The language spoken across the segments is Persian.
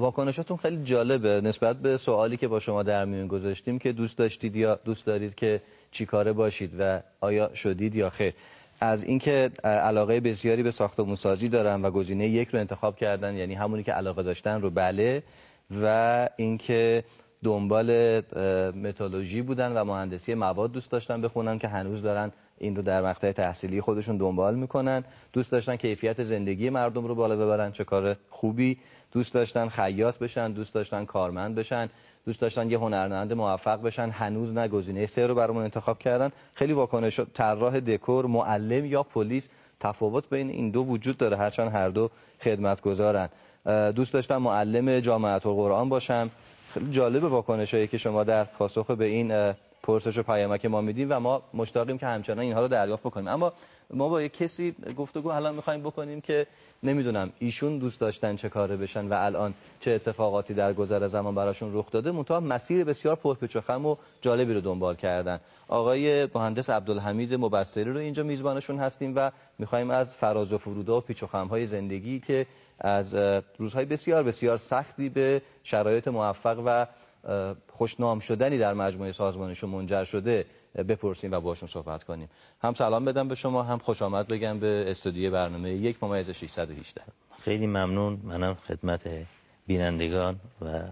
واکنشاتون خیلی جالبه. نسبت به سوالی که با شما در میون گذاشتیم که دوست داشتید یا دوست دارید که چیکاره باشید و آیا شدید یا خیر. از اینکه علاقه بسیاری به ساختمون سازی دارن و گزینه یک رو انتخاب کردن یعنی همونی که علاقه داشتن رو بله. و اینکه دنبال متالوژی بودن و مهندسی مواد دوست داشتن بخونن که هنوز دارن این رو در مقطع تحصیلی خودشون دنبال می‌کنن. دوست داشتن کیفیت زندگی مردم رو بالا ببرن چه کار خوبی. دوست داشتن خیاط بشن دوست داشتن کارمند بشن. دوست داشتن یه هنرمند موفق بشن. هنوز نه گزینه سه رو برامون انتخاب کردن. خیلی واکنش طراح دکور معلم یا پلیس تفاوت بین این دو وجود داره. هرچند هر دو خدمتگزارن. دوست داشتم معلم جامعه القرآن باشم خیلی جالب واکنشایی که شما در پاسخ به این پرسش و پیامک ما میدیم و ما مشتاقیم که همچنان اینها رو دریافت بکنیم. اما ما با یک کسی گفتگو الان می‌خوایم بکنیم که نمی‌دونم ایشون دوست داشتن چه کاره بشن و الان چه اتفاقاتی در گذر زمان براشون رخ داده. منتها مسیر بسیار پرپیچ و خم و جالبی رو دنبال کردن. آقای مهندس عبدالحمید مبصری رو اینجا میزبانشون هستیم و می‌خوایم از فراز و فرودا و پیچ و های زندگی که از روزهای بسیار بسیار سختی به شرایط موفق و خوشنام شدنی در مجموعه سازمانشون منجر شده بپرسیم و باشون صحبت کنیم. هم سلام بدم به شما هم خوش آمد بگم به استودیو برنامه یک ممیز 618 خیلی ممنون. منم خدمت بینندگان و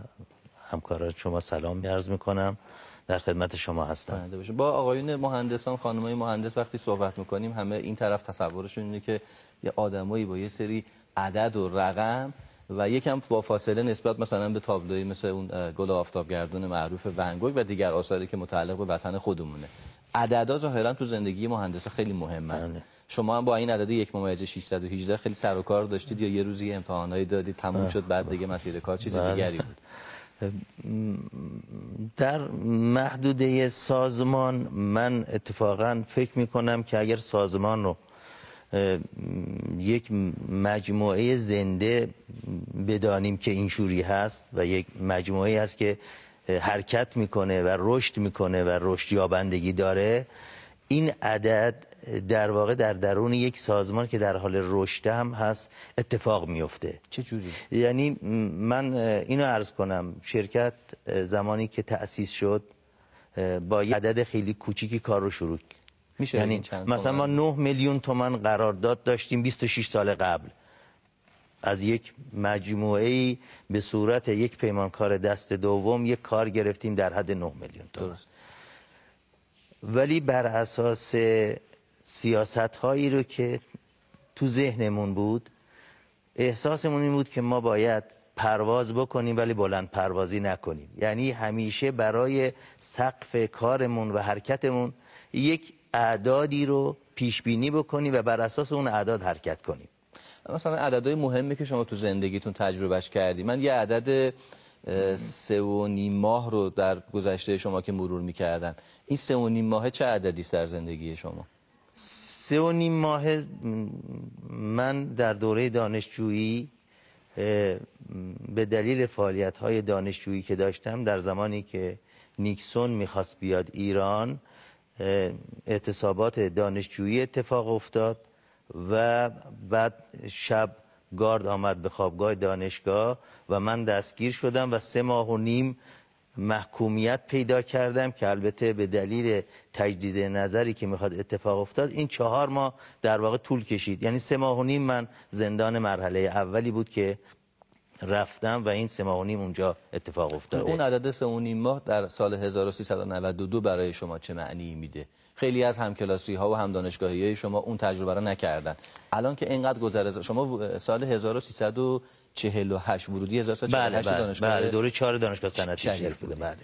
همکاران شما سلام عرض می‌کنم. در خدمت شما هستم. با آقایون مهندسان خانمای مهندس وقتی صحبت می‌کنیم همه این طرف تصورشون اینه که یه آدمایی با یه سری عدد و رقم و یکم با فاصله نسبت مثلا به تابلوی مثل اون گل آفتابگردون معروف ونگوگ و دیگر آثاری که متعلق به وطن خودمونه عددا ظاهرا تو زندگی مهندس خیلی مهمه بله. شما هم با این عدد یک ممیز 618 خیلی سر و کار داشتید یا یه روزی امتحانایی دادید تموم بله. شد بعد دیگه مسیر کار چیز بله. دیگری بود در محدوده سازمان من اتفاقا فکر می کنم که اگر سازمان رو یک مجموعه زنده بدانیم که اینجوری هست و یک مجموعه هست که حرکت می‌کنه و رشد می‌کنه و رشد یابندگی داره این عدد در واقع در درون یک سازمان که در حال رشد هم هست اتفاق میفته چه جوری؟ یعنی من اینو عرض کنم شرکت زمانی که تأسیس شد با یک عدد خیلی کوچیکی کار رو شروع میشه یعنی مثلا ما 9 میلیون تومن قرارداد داشتیم 26 سال قبل. از یک مجموعه به صورت یک پیمانکار دست دوم یک کار گرفتیم در حد 9 میلیون تومن. ولی بر اساس سیاست هایی رو که تو ذهنمون بود احساسمون این بود که ما باید پرواز بکنیم ولی بلند پروازی نکنیم. یعنی همیشه برای سقف کارمون و حرکتمون یک اعدادی رو پیش بینی بکنیم و بر اساس اون اعداد حرکت کنیم مثلا عددهای مهمی که شما تو زندگیتون تجربهش کردی. من یه عدد سه و نیم ماه رو در گذشته شما که مرور می‌کردم. این سه و نیم ماه چه عددی است در زندگی شما؟ سه و نیم ماه من در دوره دانشجویی به دلیل فعالیت های دانشجویی که داشتم در زمانی که نیکسون می‌خواست بیاد ایران اعتصابات دانشجویی اتفاق افتاد و بعد شب گارد آمد به خوابگاه دانشگاه و من دستگیر شدم و سه ماه و نیم محکومیت پیدا کردم که البته به دلیل تجدید نظری که می‌خواد اتفاق افتاد این چهار ماه در واقع طول کشید. یعنی سه ماه و نیم من زندان مرحله اولی بود که رفتم و این سه ماه و نیم اونجا اتفاق افتاده. اون عدد سه و نیم ماه در سال 1392 برای شما چه معنی میده؟ خیلی از همکلاسی ها و هم دانشگاهی شما اون تجربه رو نکردن. الان که اینقدر گذره شما سال 1348 ورودی 1348 بله بله دانشگاه بله دوره 4 دانشگاه صنعتی شریف بوده. بله.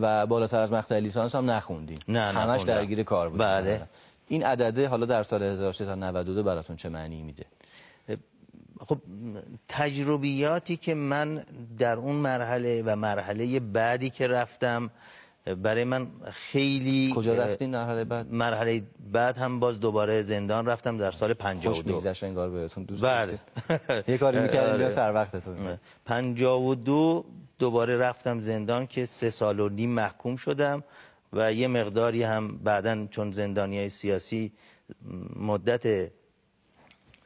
و بالاتر از مقطع لیسانس هم نخوندین. نه همش درگیر کار بود بله. این عدده حالا در سال 1392 براتون چه معنی میده؟ خب تجربیاتی که من در اون مرحله و مرحله بعدی که رفتم برای من خیلی کجا رفتین مرحله بعد؟ مرحله بعد هم باز دوباره زندان رفتم در سال 52 خوش انگار بهتون دوست بله. یه کاری می‌کردیم یا سر وقتتون. 52 دوباره رفتم زندان که سه سال و نیم محکوم شدم و یه مقداری هم بعدا چون زندانی های سیاسی مدت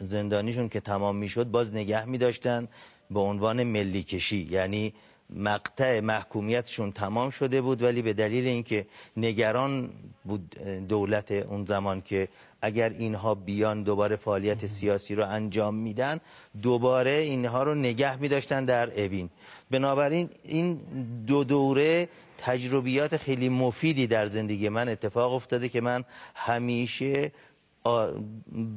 زندانیشون که تمام می‌شد باز نگه میداشتن به عنوان ملی کشی یعنی مقطع محکومیتشون تمام شده بود ولی به دلیل اینکه نگران بود دولت اون زمان که اگر اینها بیان دوباره فعالیت سیاسی رو انجام میدن دوباره اینها رو نگه میداشتن در اوین. بنابراین این دو دوره تجربیات خیلی مفیدی در زندگی من اتفاق افتاده که من همیشه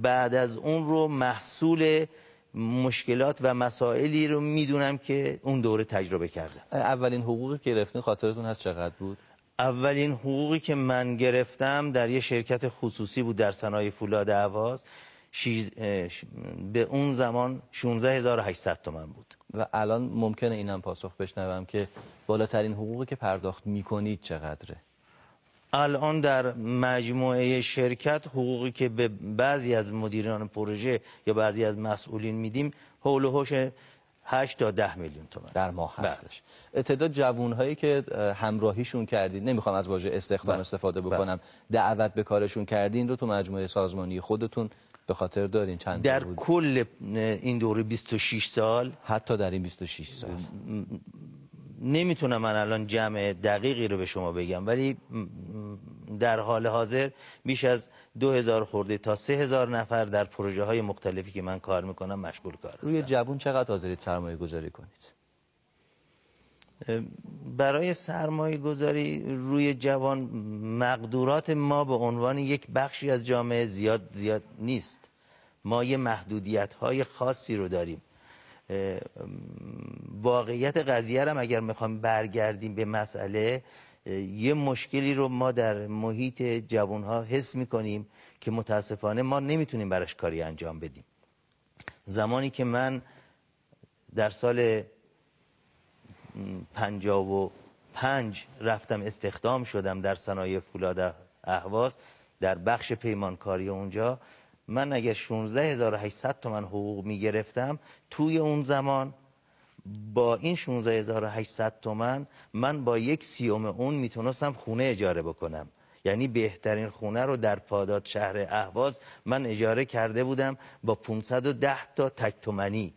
بعد از اون رو محصول مشکلات و مسائلی رو می‌دونم که اون دوره تجربه کرده. اولین حقوقی که گرفتین خاطرتون هست چقدر بود؟ اولین حقوقی که من گرفتم در یه شرکت خصوصی بود در صنایع فولاد اهواز. شیز... به اون زمان 16800 تومن بود. و الان ممکنه اینم پاسخ بشنوم که بالاترین حقوقی که پرداخت می‌کنید چقدره؟ الان در مجموعه شرکت حقوقی که به بعضی از مدیران پروژه یا بعضی از مسئولین میدیم حول و حوش 8 تا 10 میلیون تومان در ماه بله. هستش تعداد جوون هایی که همراهیشون کردید نمی‌خوام از واژه استخدام بله. استفاده بله. بکنم دعوت به کارشون کردین رو تو مجموعه سازمانی خودتون به خاطر دارین چند در کل این دوره 26 سال حتی در این 26 سال نمی‌تونم من الان جمع دقیقی رو به شما بگم ولی در حال حاضر بیش از دو هزار خورده تا سه هزار نفر در پروژه های مختلفی که من کار می‌کنم مشغول کار هستم روی جوون چقدر حاضرید سرمایه گذاری کنید؟ برای سرمایه گذاری روی جوان مقدورات ما به عنوان یک بخشی از جامعه زیاد زیاد نیست. ما یه محدودیت های خاصی رو داریم. واقعیت قضیه هم اگر می‌خوام برگردیم به مسئله یه مشکلی رو ما در محیط جوان ها حس می‌کنیم که متاسفانه ما نمی‌تونیم براش کاری انجام بدیم. زمانی که من در سال پنجاب و پنج رفتم استخدام شدم در صنایع فولاد اهواز در بخش پیمانکاری اونجا من اگر 16800 تومن حقوق می‌گرفتم توی اون زمان با این 16800 تومن من با یک سیوم اون می‌تونستم خونه اجاره بکنم. یعنی بهترین خونه رو در پاداد شهر اهواز من اجاره کرده بودم با 510 تا تک تومنی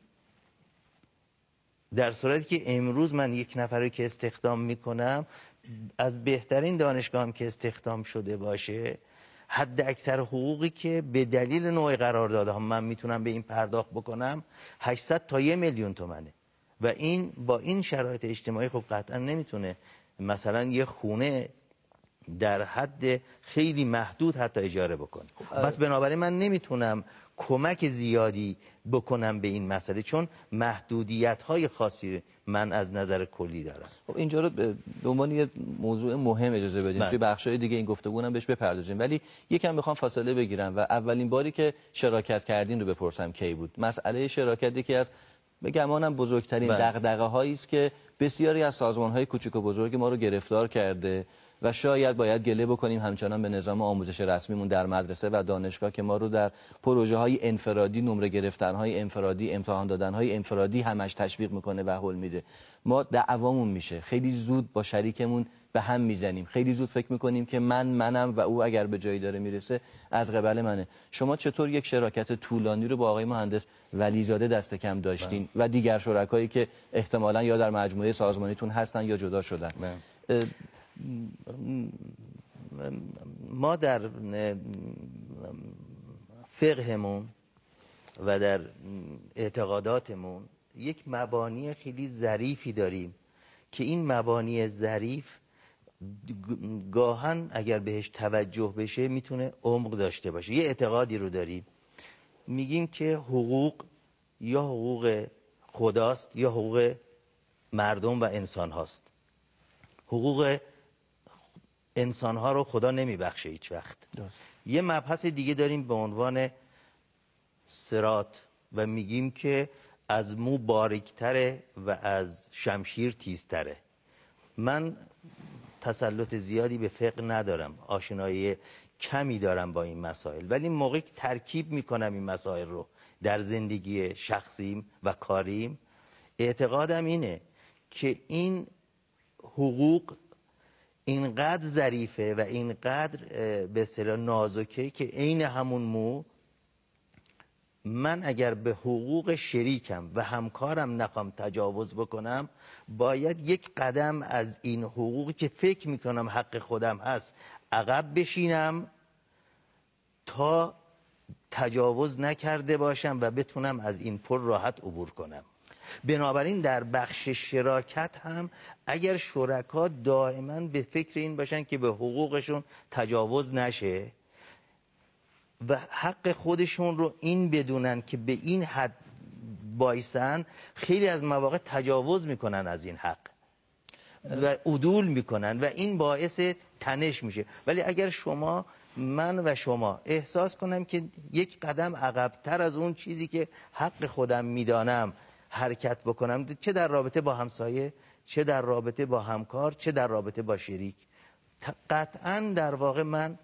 در صورتی که امروز من یک نفره که استخدام می‌کنم از بهترین دانشگاه که استخدام شده باشه حد اکثر حقوقی که به دلیل نوع قراردادها من می‌تونم به این پرداخت بکنم 800 تا یه میلیون تومنه. و این با این شرایط اجتماعی خب قطعا نمی‌تونه مثلا یه خونه در حد خیلی محدود حتی اجاره بکنه خب پس بنابراین من نمی‌تونم کمک زیادی بکنم به این مسئله چون محدودیت های خاصی من از نظر کلی دارم. خب اینجا رو به عنوان یه موضوع مهم اجازه بدیم بله. توی بخشای دیگه این گفتگو بهش بپردازیم. ولی یکم می‌خوام فاصله بگیرم و اولین باری که شراکت کردین رو بپرسم کی بود؟ مسئله شراکت یکی از به گمانم بزرگترین بله. دغدغه هایی است که بسیاری از سازمان های کوچک و بزرگ ما رو گرفتار کرده. و شاید باید گله بکنیم همچنان به نظام آموزش رسمیمون در مدرسه و دانشگاه که ما رو در پروژه های انفرادی نمره گرفتن های انفرادی امتحان دادن های انفرادی همش تشویق می‌کنه و حل میده. ما دعوامون میشه. خیلی زود با شریکمون به هم می‌زنیم. خیلی زود فکر می‌کنیم که من منم و او اگر به جایی داره می‌رسه از قبل منه. شما چطور یک شراکت طولانی رو با آقای مهندس ولیزاده دست کم داشتین بله. و دیگر شرکایی که احتمالا یا در مجموعه سازمانیتون هستن یا جدا شدن؟ بله. ما در فقهمون و در اعتقاداتمون یک مبانی خیلی ظریفی داریم که این مبانی ظریف گاهن اگر بهش توجه بشه می‌تونه عمق داشته باشه. یه اعتقادی رو داریم. میگیم که حقوق یا حقوق خداست یا حقوق مردم و انسان هاست حقوق انسان ها رو خدا نمیبخشه هیچ وقت. یه مبحث دیگه داریم به عنوان سرات و میگیم که از مو باریکتره و از شمشیر تیزتره. من تسلط زیادی به فقه ندارم. آشنایی کمی دارم با این مسائل. ولی موقعی ترکیب می‌کنم این مسائل رو در زندگی شخصیم و کاریم اعتقادم اینه که این حقوق اینقدر ظریفه و اینقدر به اصطلاح نازکه که عین همون مو من اگر به حقوق شریکم و همکارم نخوام تجاوز بکنم باید یک قدم از این حقوقی که فکر می‌کنم حق خودم هست عقب بشینم تا تجاوز نکرده باشم و بتونم از این پر راحت عبور کنم. بنابراین در بخش شراکت هم اگر شرکا دائما به فکر این باشن که به حقوقشون تجاوز نشه و حق خودشون رو این بدونن که به این حد بایسن خیلی از مواقع تجاوز می‌کنن از این حق و عدول می‌کنن و این باعث تنش میشه. ولی اگر شما من و شما احساس کنم که یک قدم عقبتر از اون چیزی که حق خودم می‌دانم حرکت بکنم. چه در رابطه با همسایه چه در رابطه با همکار چه در رابطه با شریک. قطعا در واقع من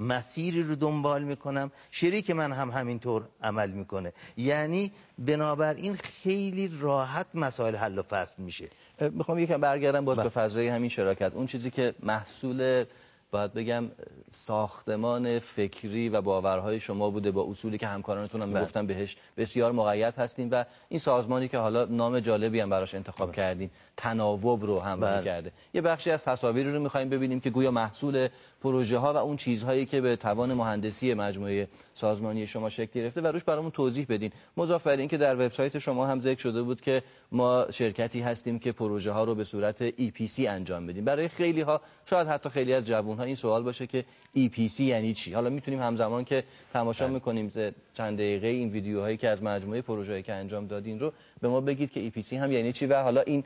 مسیری رو دنبال می‌کنم. شریک من هم همینطور عمل می‌کنه. یعنی بنابراین خیلی راحت مسائل حل و فصل میشه. می‌خوام یکم برگردم باز به بله. فضای همین شراکت. اون چیزی که محصول باید بگم ساختمان فکری و باورهای شما بوده با اصولی که همکارانتون هم بله. می‌گفتن بهش بسیار مقید هستیم و این سازمانی که حالا نام جالبی هم براش انتخاب بله. کردیم تناوب رو هم بله. کرده یه بخشی از تصاویری رو می‌خوایم ببینیم که گویا محصول پروژه ها و اون چیزهایی که به توان مهندسی مجموعه سازمانی شما شکل گرفته و روش برامون توضیح بدین مضاف بر این که در وبسایت شما هم ذکر شده بود که ما شرکتی هستیم که پروژه ها رو به صورت EPC انجام بدیم برای خیلی ها شاید حتی خیلی از جوان ها این سوال باشه که EPC یعنی چی؟ حالا می‌تونیم همزمان که تماشا بله. می‌کنیم چند دقیقه این ویدیوهایی که از مجموعه پروژه‌ای که انجام دادین رو به ما بگید که EPC هم یعنی چی و حالا این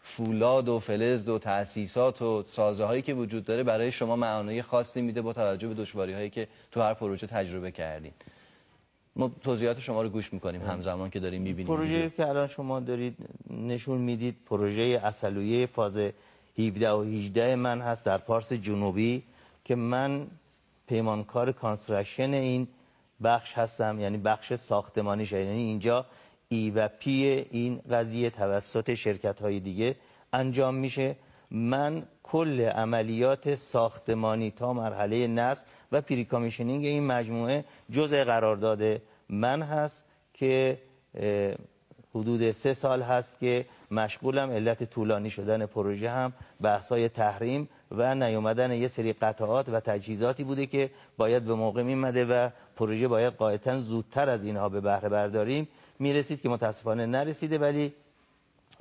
فولاد و فلزد و تأسیسات و سازه هایی که وجود داره برای شما معنای خاصی میده با توجه به دشواری هایی که تو هر پروژه تجربه کردین. ما توضیحات شما رو گوش می‌کنیم همزمان که داریم می‌بینیم پروژه که الان شما دارید نشون می‌دید پروژه عسلویه فاز 17 و 18 من هست در پارس جنوبی که من پیمانکار construction این بخش هستم یعنی بخش ساختمانی یعنی اینجا E و P این قضیه توسط شرکت های دیگه انجام میشه. من کل عملیات ساختمانی تا مرحله نصب و پریکامیشنینگ این مجموعه جزء قرارداد من هست که حدود سه سال هست که مشغولم. علت طولانی شدن پروژه هم بحثای تحریم و نیومدن یه سری قطعات و تجهیزاتی بوده که باید به موقع میمده و پروژه باید قاعدتا زودتر از اینها به بهره برداریم. می‌رسید که متاسفانه نرسیده ولی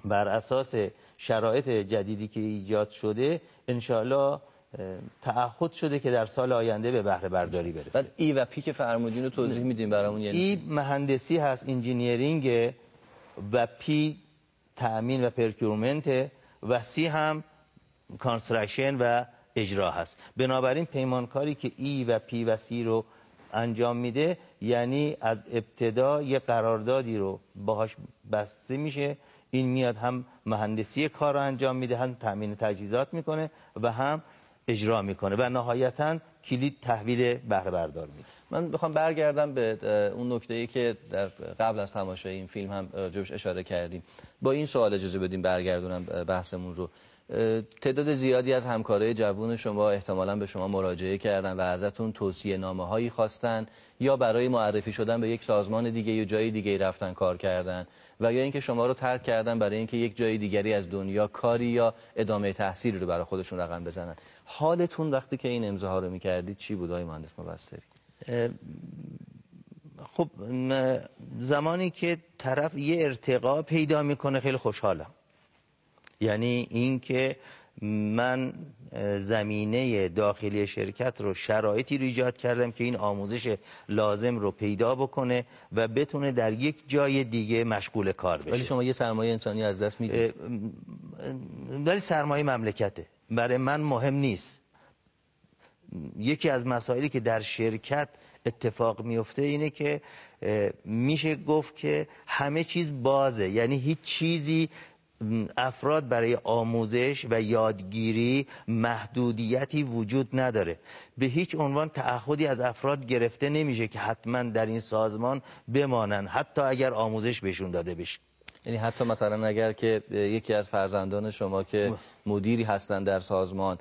بر اساس شرایط جدیدی که ایجاد شده انشاءالله تعهد شده که در سال آینده به بهره برداری برسه. بعد E و P که فرمودین رو توضیح میدیم برامون یعنی E مهندسی هست engineering و P تأمین و procurement و C هم construction و اجرا هست. بنابراین پیمانکاری که E و P و C رو انجام میده یعنی از ابتدا یه قراردادی رو باهاش بسته میشه. این میاد هم مهندسی کار رو انجام میده هم تامین تجهیزات می‌کنه و هم اجرا می‌کنه و نهایتا کلید تحویل بهره بردار میده. من می‌خوام برگردم به اون نکته ای که در قبل از تماشای این فیلم هم راجبش اشاره کردیم. با این سوال اجازه بدیم برگردونم بحثمون رو. تعداد زیادی از همکارای جوون شما احتمالا به شما مراجعه کردن و ازتون توصیه نامه هایی خواستن یا برای معرفی شدن به یک سازمان دیگه یا جای دیگه رفتن کار کردن و یا اینکه شما رو ترک کردن برای اینکه یک جای دیگری از دنیا کاری یا ادامه تحصیلی رو برای خودشون رقم بزنن. حالتون وقتی که این امضاها رو می‌کردید چی بود آقای مهندس مبستری خب زمانی که طرف یه ارتقا پیدا می‌کنه خیلی خوشحالم. یعنی اینکه من زمینه داخلی شرکت رو شرایطی رو ایجاد کردم که این آموزش لازم رو پیدا بکنه و بتونه در یک جای دیگه مشغول کار بشه. ولی شما یه سرمایه انسانی از دست می‌دید. ولی سرمایه مملکته. برای من مهم نیست. یکی از مسائلی که در شرکت اتفاق میفته اینه که میشه گفت که همه چیز بازه. یعنی هیچ چیزی افراد برای آموزش و یادگیری محدودیتی وجود نداره. به هیچ عنوان تعهدی از افراد گرفته نمیشه که حتما در این سازمان بمانن حتی اگر آموزش بهشون داده بشه. یعنی حتی مثلا اگر که یکی از فرزندان شما که مدیری هستن در سازمان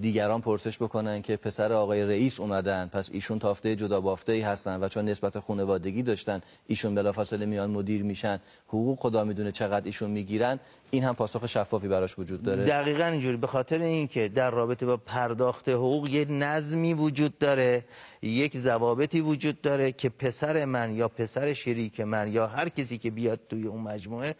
دیگران پرسش بکنن که پسر آقای رئیس اومدن پس ایشون تافته جدا بافته ای هستن و چون نسبت خانوادگی داشتن ایشون بلافاصله میان مدیر میشن. حقوق خدا می‌دونه چقدر ایشون می‌گیرن. این هم پاسخ شفافی براش وجود داره. دقیقا اینجوری. به خاطر اینکه در رابطه با پرداخت حقوق یه نظمی وجود داره یک ضوابطی وجود داره که پسر من یا پسر شریک من یا هر کسی که بیاد توی اون مجموعه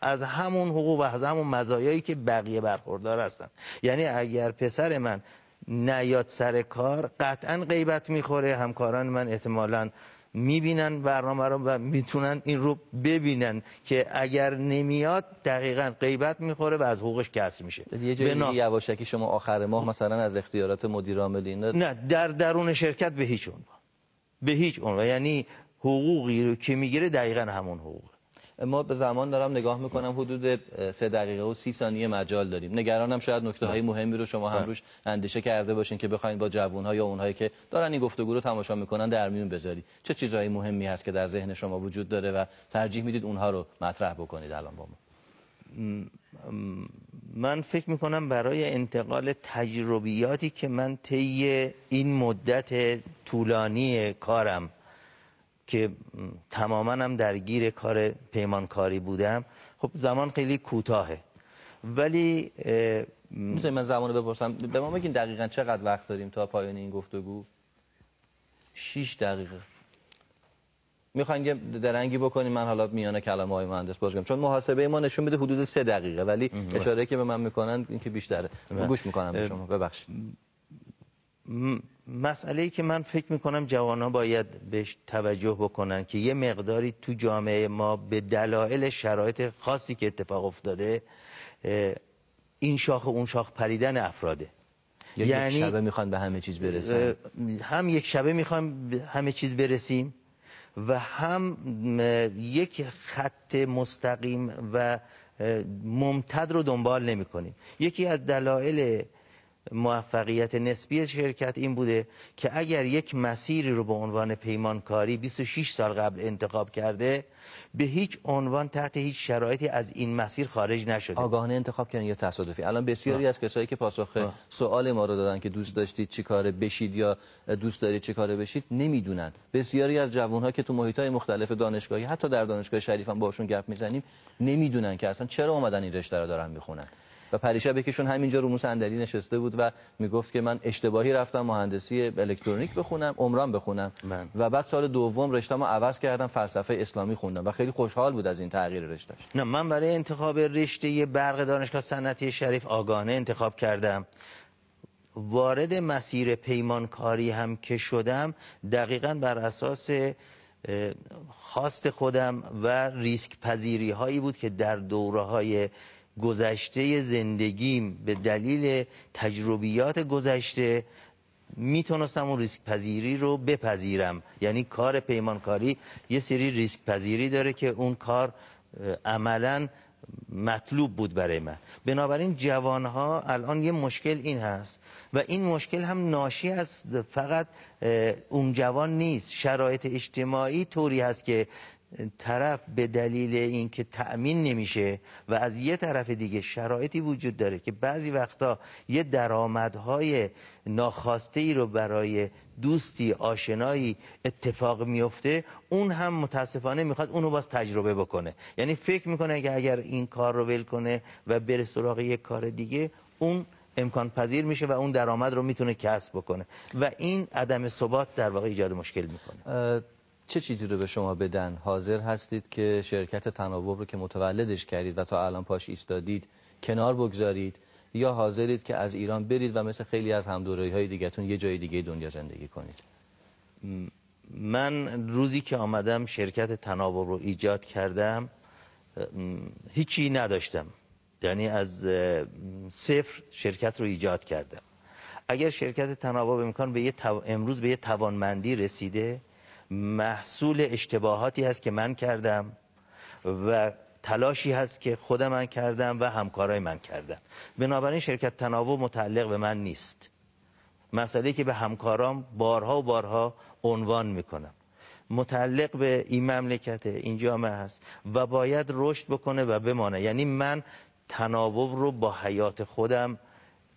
از همون حقوق و از همون مزایایی که بقیه برخوردار هستن. یعنی اگر پسر من نیاد سر کار قطعا غیبت می‌خوره. همکاران من احتمالاً می‌بینن برنامه رو و می‌تونن این رو ببینن که اگر نمیاد دقیقا غیبت می‌خوره و از حقوقش کسر میشه. یه جایی بنا... یواشکی شما آخر ماه مثلا از اختیارات مدیر عامل نه در درون شرکت به هیچ عنوان. به هیچ عنوان. یعنی حقوقی رو که می‌گیره دقیقا همون حقوق ما به زمان دارم نگاه می‌کنم حدود سه دقیقه و سی ثانیه مجال داریم. نگرانم شاید نکته های مهمی رو شما هم روش اندیشه کرده باشین که بخواین با جوون ها یا اونهایی که دارن این گفتگو رو تماشا می‌کنن در میون بذاری چه چیزهای مهمی هست که در ذهن شما وجود داره و ترجیح می‌دید اونها رو مطرح بکنید الان با ما؟ من فکر می‌کنم برای انتقال تجربیاتی که من طی این مدت طولانی کارم که تماما هم درگیر کار پیمانکاری بودم. خب زمان خیلی کوتاهه. ولی می‌تونی من زمانو بپرسم؟ به ما بگین دقیقا چقدر وقت داریم تا پایان این گفتگو؟ 6 دقیقه. می‌خواین یه درنگی بکنیم؟ من حالا میانه کلمه های مهندس بازگم چون محاسبه ما نشون میده حدود سه دقیقه ولی اشاره که به من می‌کنن این که بیشتره گوش می‌کنم به شما. ببخشید. مسئله ای که من فکر می‌کنم جوان ها باید بهش توجه بکنن که یه مقداری تو جامعه ما به دلایل شرایط خاصی که اتفاق افتاده این شاخ و اون شاخ پریدن افراده. یعنی یک شبه می‌خوان به همه چیز برسن. هم یک شبه می‌خوان به همه چیز برسیم و هم یک خط مستقیم و ممتد رو دنبال نمی کنیم یکی از دلایل موفقیت نسبی شرکت این بوده که اگر یک مسیری رو به عنوان پیمانکاری 26 سال قبل انتخاب کرده به هیچ عنوان تحت هیچ شرایطی از این مسیر خارج نشده. آگاهانه انتخاب کردن یا تصادفی؟ الان بسیاری از کسایی که پاسخ سوال ما رو دادن که دوست داشتید چی کاره بشید یا دوست دارید چی کاره بشید نمی‌دونن. بسیاری از جوانها که تو محیطای مختلف دانشگاهی حتی در دانشگاه شریف هم باشون گپ می‌زنیم نمی‌دونن که اصلا چرا اومدن این رشته رو دارن می‌خونن. و پریشب یکیشون همینجا رو صندلی نشسته بود و می‌گفت که من اشتباهی رفتم مهندسی الکترونیک بخونم عمران بخونم. من. و بعد سال دوم رشته‌مو عوض کردم فلسفه اسلامی خوندم و خیلی خوشحال بود از این تغییر رشتهش. نه من برای انتخاب رشته برق دانشگاه صنعتی شریف آگاهانه انتخاب کردم. وارد مسیر پیمانکاری هم که شدم دقیقا بر اساس خواست خودم و ریسک پذیری هایی بود که در دوره های گذشته زندگیم به دلیل تجربیات گذشته می‌تونستم اون ریسک پذیری رو بپذیرم. یعنی کار پیمانکاری یه سری ریسک پذیری داره که اون کار عملا مطلوب بود برای من. بنابراین جوان ها الان یه مشکل این هست و این مشکل هم ناشی از فقط اون جوان نیست. شرایط اجتماعی طوری هست که طرف به دلیل اینکه تأمین نمیشه و از یه طرف دیگه شرایطی وجود داره که بعضی وقتا یه درآمدهای ناخواسته ای رو برای دوستی آشنایی اتفاق میفته اون هم متاسفانه می‌خواد اونو باز تجربه بکنه. یعنی فکر می‌کنه که اگر این کار رو ول کنه و بره سراغ یک کار دیگه اون امکان پذیر میشه و اون درآمد رو می‌تونه کسب بکنه. و این عدم ثبات در واقع ایجاد مشکل می‌کنه. چه چیزی رو به شما بدن؟ حاضر هستید که شرکت تناوب رو که متولدش کردید و تا الان پاش ایستادید کنار بگذارید؟ یا حاضرید که از ایران برید و مثل خیلی از همدورایی های دیگهتون یه جای دیگه دنیا زندگی کنید؟ من روزی که آمدم شرکت تناوب رو ایجاد کردم هیچی نداشتم. یعنی از صفر شرکت رو ایجاد کردم. اگر شرکت تناوب امکان به یه امروز به یه توانمندی رسیده محصول اشتباهاتی هست که من کردم و تلاشی هست که خود من کردم و همکارای من کردن. بنابراین شرکت تناوب متعلق به من نیست. مسئله که به همکارام بارها و بارها عنوان می‌کنم. متعلق به این مملکت این جامعه هست و باید رشد بکنه و بمانه. یعنی من تناوب رو با حیات خودم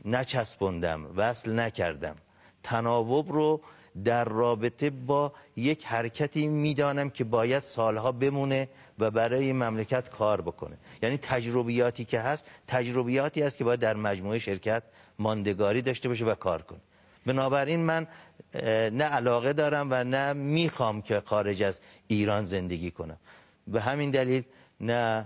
نچسبندم وصل نکردم. تناوب رو در رابطه با یک حرکتی می‌دانم که باید سالها بمونه و برای مملکت کار بکنه. یعنی تجربیاتی که هست تجربیاتی است که باید در مجموعه شرکت ماندگاری داشته باشه و کار کنه. بنابراین من نه علاقه دارم و نه می‌خوام که خارج از ایران زندگی کنم. به همین دلیل نه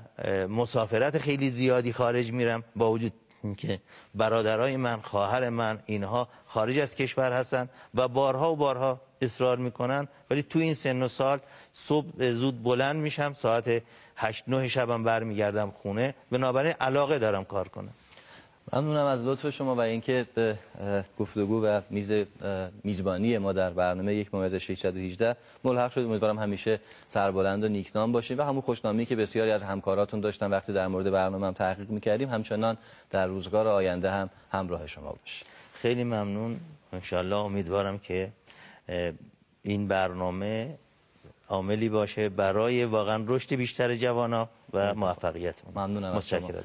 مسافرت خیلی زیادی خارج میرم. با وجود که برادرای من خواهر من اینها خارج از کشور هستن و بارها و بارها اصرار می‌کنن. ولی تو این سن و سال صبح زود بلند میشم ساعت 8 9 شبم برمیگردم خونه. بنابراین علاقه دارم کار کنم. ممنونم از لطف شما و اینکه به گفتگو و میز میزبانی ما در برنامه یک ممیز 618 ملحق شد امیدوارم همیشه سربلند و نیکنام باشیم و همون خوشنامی که بسیاری از همکاراتون داشتن وقتی در مورد برنامه هم تحقیق می‌کردیم همچنان در روزگار آینده هم همراه شما باشه خیلی ممنون. انشالله امیدوارم که این برنامه عاملی باشه برای واقعا رشد بیشتر جوانا و موفقیت ممنونم متشکرم.